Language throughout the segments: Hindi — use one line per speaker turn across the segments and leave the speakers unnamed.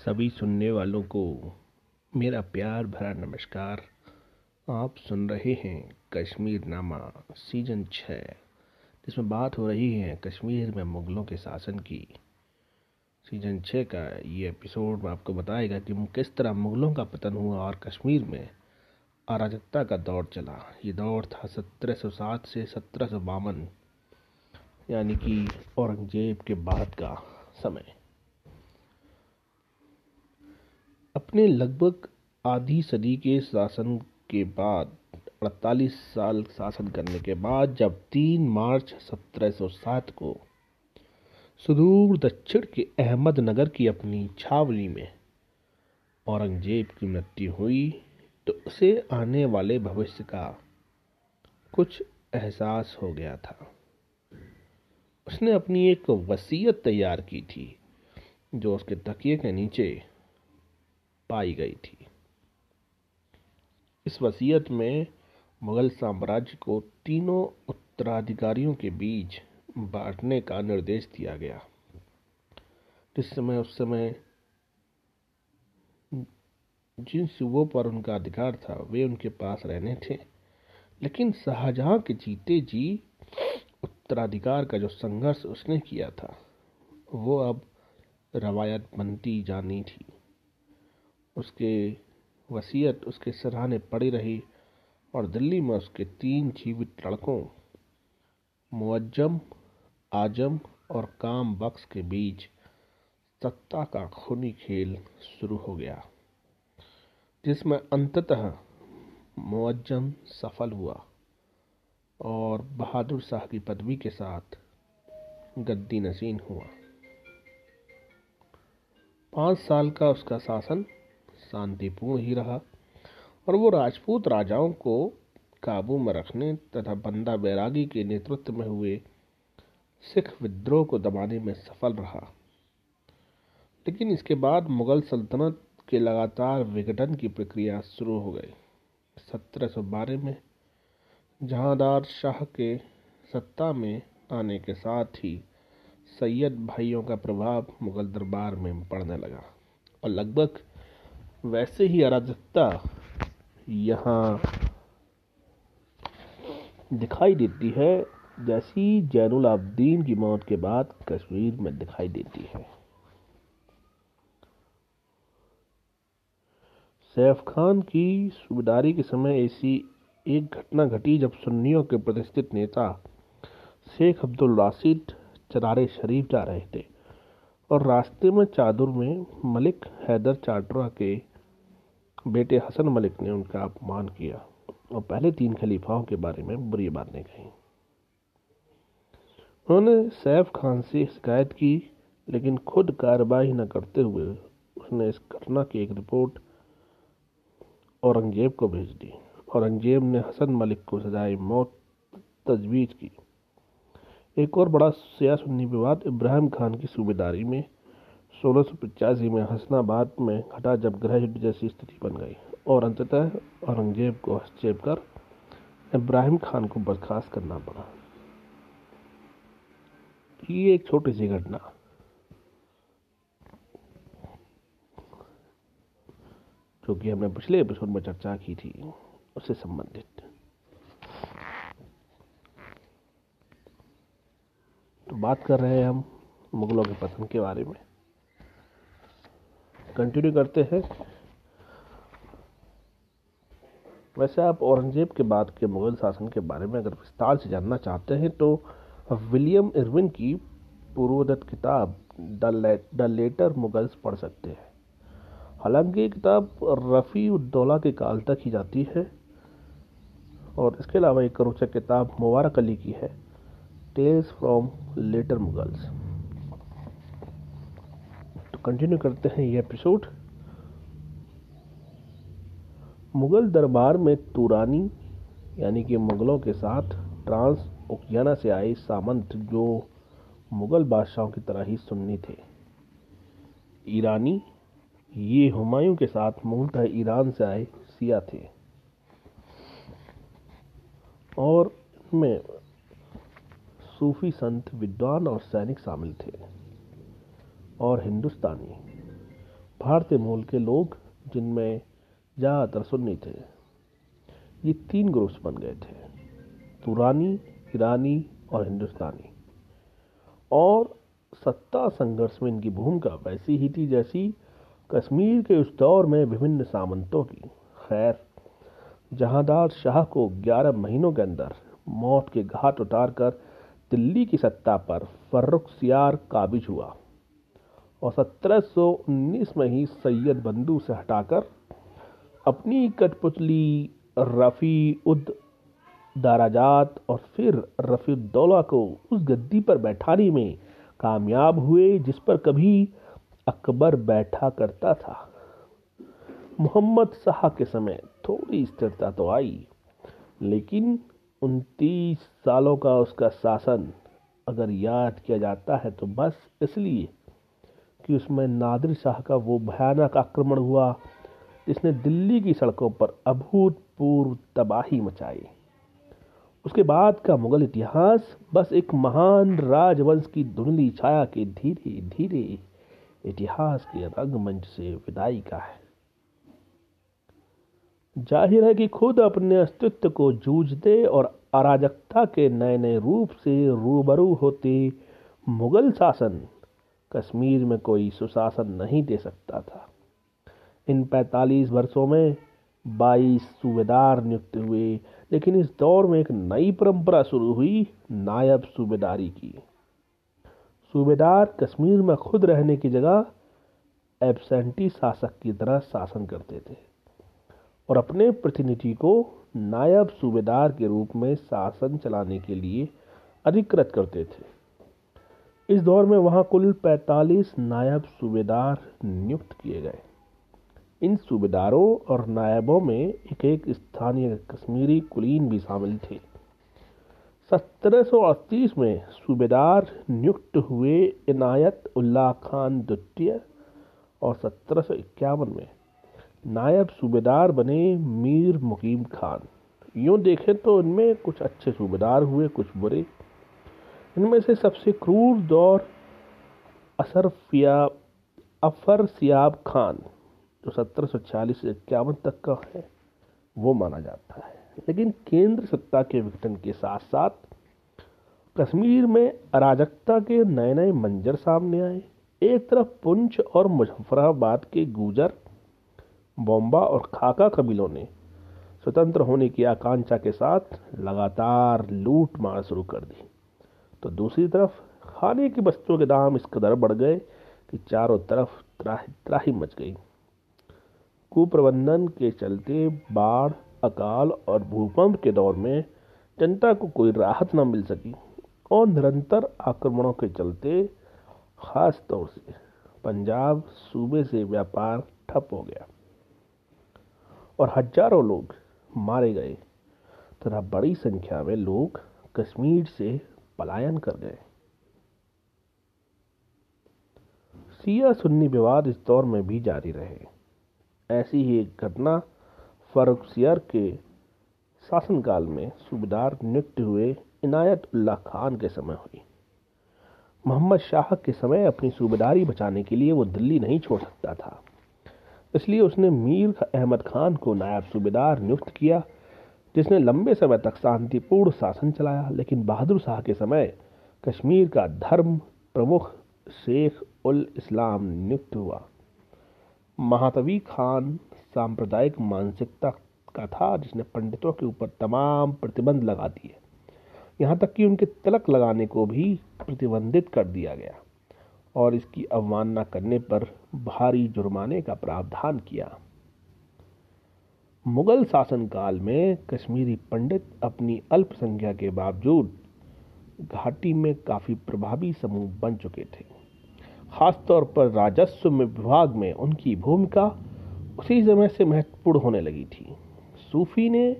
सभी सुनने वालों को मेरा प्यार भरा नमस्कार। आप सुन रहे हैं कश्मीर नामा सीज़न छः जिसमें बात हो रही है कश्मीर में मुग़लों के शासन की। सीज़न छः का ये एपिसोड में आपको बताएगा कि किस तरह मुग़लों का पतन हुआ और कश्मीर में अराजकता का दौर चला। ये दौर था 1707 से सत्रह यानी कि औरंगज़ेब के बाद का समय। अपने लगभग आधी सदी के शासन के बाद, अड़तालीस साल शासन करने के बाद, जब तीन मार्च 1707 को सुदूर दक्षिण के अहमदनगर की अपनी छावनी में औरंगज़ेब की मृत्यु हुई तो उसे आने वाले भविष्य का कुछ एहसास हो गया था। उसने अपनी एक वसीयत तैयार की थी, जो उसके तकिए के नीचे पाई गई थी। इस वसीयत में मुगल साम्राज्य को तीनों उत्तराधिकारियों के बीच बांटने का निर्देश दिया गया। जिस समय, उस समय जिन सूबों पर उनका अधिकार था, वे उनके पास रहने थे। लेकिन शाहजहां के जीते जी उत्तराधिकार का जो संघर्ष उसने किया था, वो अब रवायत बनती जानी थी। उसके वसीयत उसके सराहने पड़ी रही और दिल्ली में उसके तीन जीवित लड़कों, मुअज्जम, आज़म और काम बख्श के बीच सत्ता का खूनी खेल शुरू हो गया, जिसमें अंततः मुअज्जम सफल हुआ और बहादुर शाह की पदवी के साथ गद्दी नशीन हुआ। पाँच साल का उसका शासन शांतिपूर्ण ही रहा और वो राजपूत राजाओं को काबू में रखने तथा बंदा बैरागी के नेतृत्व में हुए सिख विद्रोह को दबाने में सफल रहा। लेकिन इसके बाद मुगल सल्तनत के लगातार विघटन की प्रक्रिया शुरू हो गई। 1712 में जहांदार शाह के सत्ता में आने के साथ ही सैयद भाइयों का प्रभाव मुगल दरबार में पड़ने लगा और लगभग वैसे ही अराजकता यहाँ दिखाई देती है, जैसी जैनुल आबदीन की मौत के बाद कश्मीर में दिखाई देती है। सैफ खान की सूबेदारी के समय ऐसी एक घटना घटी जब सुन्नियों के प्रतिष्ठित नेता शेख अब्दुल राशिद चरारे शरीफ जा रहे थे और रास्ते में चादुर में मलिक हैदर चाटरा के बेटे हसन मलिक ने उनका अपमान किया और पहले तीन खलीफाओं के बारे में बुरी बातें कही। उन्होंने सैफ खान से शिकायत की, लेकिन खुद कार्रवाई न करते हुए उसने इस घटना की एक रिपोर्ट औरंगज़ेब को भेज दी। औरंगज़ेब ने हसन मलिक को सजाए मौत तजवीज़ की। एक और बड़ा सिया सुन्नी विवाद इब्राहिम खान की सूबेदारी में सोलह में हसनाबाद में घटा जब ग्रह युद्ध जैसी स्थिति बन गई। और अंततः औरंगज़ेब को हस्तक्षेप कर इब्राहिम खान को बर्खास्त करना पड़ा। ये एक छोटी सी घटना। जो कि हमने पिछले एपिसोड में चर्चा की थी, उससे संबंधित। तो बात कर रहे हैं हम मुगलों के पतन के बारे में। कंटिन्यू करते हैं। वैसे आप औरंगज़ेब के बाद के मुगल शासन के बारे में अगर विस्तार से जानना चाहते हैं तो विलियम इरविन की पूर्वदत्त किताब द लेटर मुगल्स पढ़ सकते हैं। हालाँकि ये किताब रफ़ी उद्दौला के काल तक ही जाती है और इसके अलावा एक रोचक किताब मुबारक अली की है tales from later Mughals continue करते हैं ये एपिसोड मुगल दरबार में तुरानी, यानी कि मुगलों के साथ ट्रांस ओकियाना से आए सामंत जो मुगल बादशाहों की तरह ही सुन्नी थे। ईरानी, ये हुमायूं के साथ मूलतः ईरान से आए सिया थे। और इनमें सूफी संत, विद्वान और सैनिक शामिल थे। और हिंदुस्तानी। भारतीय मूल के लोग, जिनमें ज़्यादातर सुन्नी थे, ये तीन ग्रुप्स बन गए थे, तुरानी, ईरानी और हिंदुस्तानी। और सत्ता संघर्ष में इनकी भूमिका वैसी ही थी जैसी कश्मीर के उस दौर में विभिन्न सामंतों की। खैर, जहांदार शाह को 11 महीनों के अंदर मौत के घाट उतारकर दिल्ली की सत्ता पर फर्रुख सियार काबिज हुआ। और 1719 में ही सैयद बंधु से हटाकर अपनी कठपुतली रफ़ी उद दाराजात और फिर रफ़ीउद्दौला को उस गद्दी पर बैठाने में कामयाब हुए, जिस पर कभी अकबर बैठा करता था। मोहम्मद शाह के समय थोड़ी स्थिरता तो आई, लेकिन उनतीस सालों का उसका शासन अगर याद किया जाता है तो बस इसलिए कि उसमें नादिर शाह का वो भयानक आक्रमण हुआ, जिसने दिल्ली की सड़कों पर अभूतपूर्व तबाही मचाई। उसके बाद का मुगल इतिहास बस एक महान राजवंश की धुंधली छाया के धीरे धीरे इतिहास के रंगमंच से विदाई का है। ज़ाहिर है कि खुद अपने अस्तित्व को जूझते और अराजकता के नए नए रूप से रूबरू होते मुगल शासन कश्मीर में कोई सुशासन नहीं दे सकता था। इन 45 वर्षों में 22 सूबेदार नियुक्त हुए, लेकिन इस दौर में एक नई परंपरा शुरू हुई नायब सूबेदारी की। सूबेदार कश्मीर में खुद रहने की जगह एबसेंटी शासक की तरह शासन करते थे और अपने प्रतिनिधि को नायब सूबेदार के रूप में शासन चलाने के लिए अधिकृत करते थे। इस दौर में वहाँ कुल 45 नायब सूबेदार नियुक्त किए गए। इन सूबेदारों और नायबों में एक एक स्थानीय कश्मीरी कुलीन भी शामिल थे। सत्रह सौ अड़तीस में सूबेदार नियुक्त हुए इनायत उल्ला खान द्वितीय और सत्रह सौ इक्यावन में नायब सूबेदार बने मीर मुकीम खान। यूँ देखें तो इनमें कुछ अच्छे सूबेदार हुए, कुछ बुरे। इनमें से सबसे क्रूर दौर असरफिया अफर सियाब खान, जो सत्रह सौ छियालीस से इक्यावन तक का है, वो माना जाता है। लेकिन केंद्र सत्ता के विघटन के साथ साथ कश्मीर में अराजकता के नए नए मंजर सामने आए। एक तरफ़ पुंछ और मुजफ्फराबाद के गुजर, बॉम्बा और खाका कबीलों ने स्वतंत्र होने की आकांक्षा के साथ लगातार लूट मार शुरू कर दी। तो दूसरी तरफ़ खाने की वस्तुओं के दाम इस कदर बढ़ गए कि चारों तरफ़ त्राही त्राही मच गई। कुप्रबंधन के चलते बाढ़, अकाल और भूकंप के दौर में जनता को कोई राहत न मिल सकी और निरंतर आक्रमणों के चलते खास तौर से पंजाब सूबे से व्यापार ठप हो गया और हज़ारों लोग मारे गए। तथा बड़ी संख्या में लोग कश्मीर से पलायन कर गए सिया सुन्नी विवाद इस दौर में भी जारी रहे। ऐसी ही एक घटना फरुखसियर के शासनकाल में सूबेदार नियुक्त हुए इनायत उल्ला खान के समय हुई। मोहम्मद शाह के समय अपनी सूबेदारी बचाने के लिए वो दिल्ली नहीं छोड़ सकता था। इसलिए उसने मीर अहमद खान को नायब सूबेदार नियुक्त किया जिसने लंबे समय तक शांतिपूर्ण शासन चलाया, लेकिन बहादुर शाह के समय कश्मीर का धर्म प्रमुख शेख उल इस्लाम नियुक्त हुआ। महातवी खान सांप्रदायिक मानसिकता का था, जिसने पंडितों के ऊपर तमाम प्रतिबंध लगा दिए। यहाँ तक कि उनके तिलक लगाने को भी प्रतिबंधित कर दिया गया और इसकी अवमानना करने पर भारी जुर्माने का प्रावधान किया। मुगल शासनकाल में कश्मीरी पंडित अपनी अल्पसंख्या के बावजूद घाटी में काफ़ी प्रभावी समूह बन चुके थे। खासतौर पर राजस्व में विभाग में उनकी भूमिका उसी समय से महत्वपूर्ण होने लगी थी। सूफी ने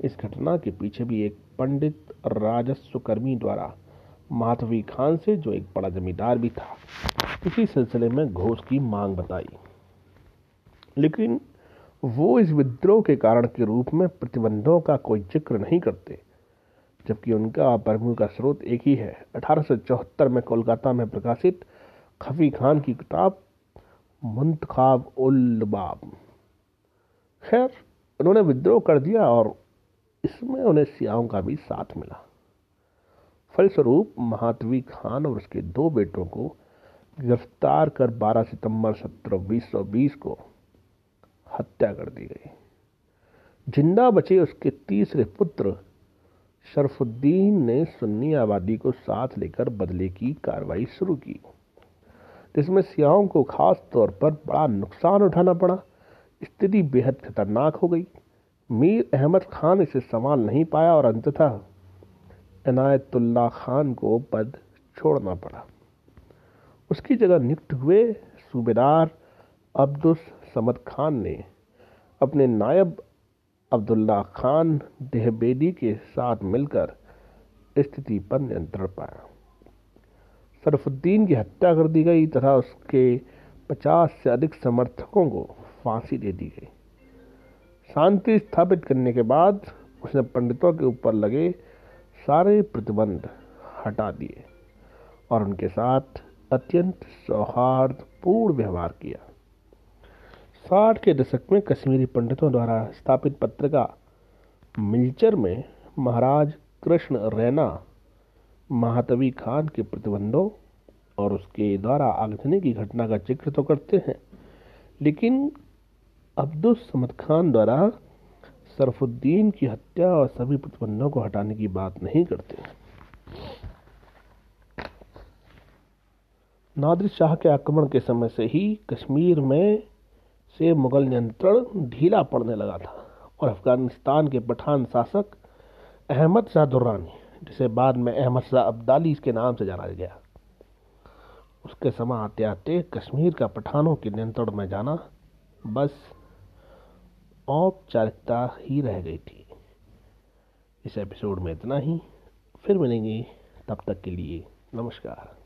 इस घटना के पीछे भी एक पंडित राजस्व कर्मी द्वारा माधवी खान से, जो एक बड़ा जमींदार भी था, इसी सिलसिले में घोष की मांग बताई। लेकिन वो इस विद्रोह के कारण के रूप में प्रतिबंधों का कोई ज़िक्र नहीं करते, जबकि उनका प्रभु का स्रोत एक ही है। अठारह सौ चौहत्तर में कोलकाता में प्रकाशित खफी खान की किताब मुंतखाब उलबाब खैर, उन्होंने विद्रोह कर दिया और इसमें उन्हें सियाओं का भी साथ मिला। फलस्वरूप, महातवी खान और उसके दो बेटों को गिरफ़्तार कर 12 सितंबर सत्रह बीस को हत्या कर दी गई। ज़िंदा बचे उसके तीसरे पुत्र शरफुद्दीन ने सुन्नी आबादी को साथ लेकर बदले की कार्रवाई शुरू की। जिसमें सियाहों को खास तौर पर बड़ा नुकसान उठाना पड़ा। स्थिति बेहद खतरनाक हो गई। मीर अहमद खान इसे संभाल नहीं पाया और अंततः इनायतुल्ला खान को पद छोड़ना पड़ा। उसकी जगह नियुक्त हुए सूबेदार अब्दुस समद खान ने अपने नायब अब्दुल्ला खान देहबेदी के साथ मिलकर स्थिति पर नियंत्रण पाया। सरफुद्दीन की हत्या कर दी गई तथा उसके पचास से अधिक समर्थकों को फांसी दे दी गई। शांति स्थापित करने के बाद उसने पंडितों के ऊपर लगे सारे प्रतिबंध हटा दिए और उनके साथ अत्यंत सौहार्दपूर्ण व्यवहार किया। साठ के दशक में कश्मीरी पंडितों द्वारा स्थापित पत्रिका मिल्चर में महाराज कृष्ण रैना, महातवी खान के प्रतिबंधों और उसके द्वारा आगजनी की घटना का ज़िक्र तो करते हैं। लेकिन अब्दुल समद खान द्वारा सरफुद्दीन की हत्या और सभी प्रतिबंधों को हटाने की बात नहीं करते नादिर शाह के आक्रमण के समय से ही कश्मीर में से मुगल नियंत्रण ढीला पड़ने लगा था और अफ़गानिस्तान के पठान शासक अहमद शाह दुर्रानी, जिसे बाद में अहमद शाह अब्दाली के नाम से जाना गया। उसके समय आते आते कश्मीर का पठानों के नियंत्रण में जाना बस औपचारिकता ही रह गई थी। इस एपिसोड में इतना ही। फिर मिलेंगे तब तक के लिए। नमस्कार।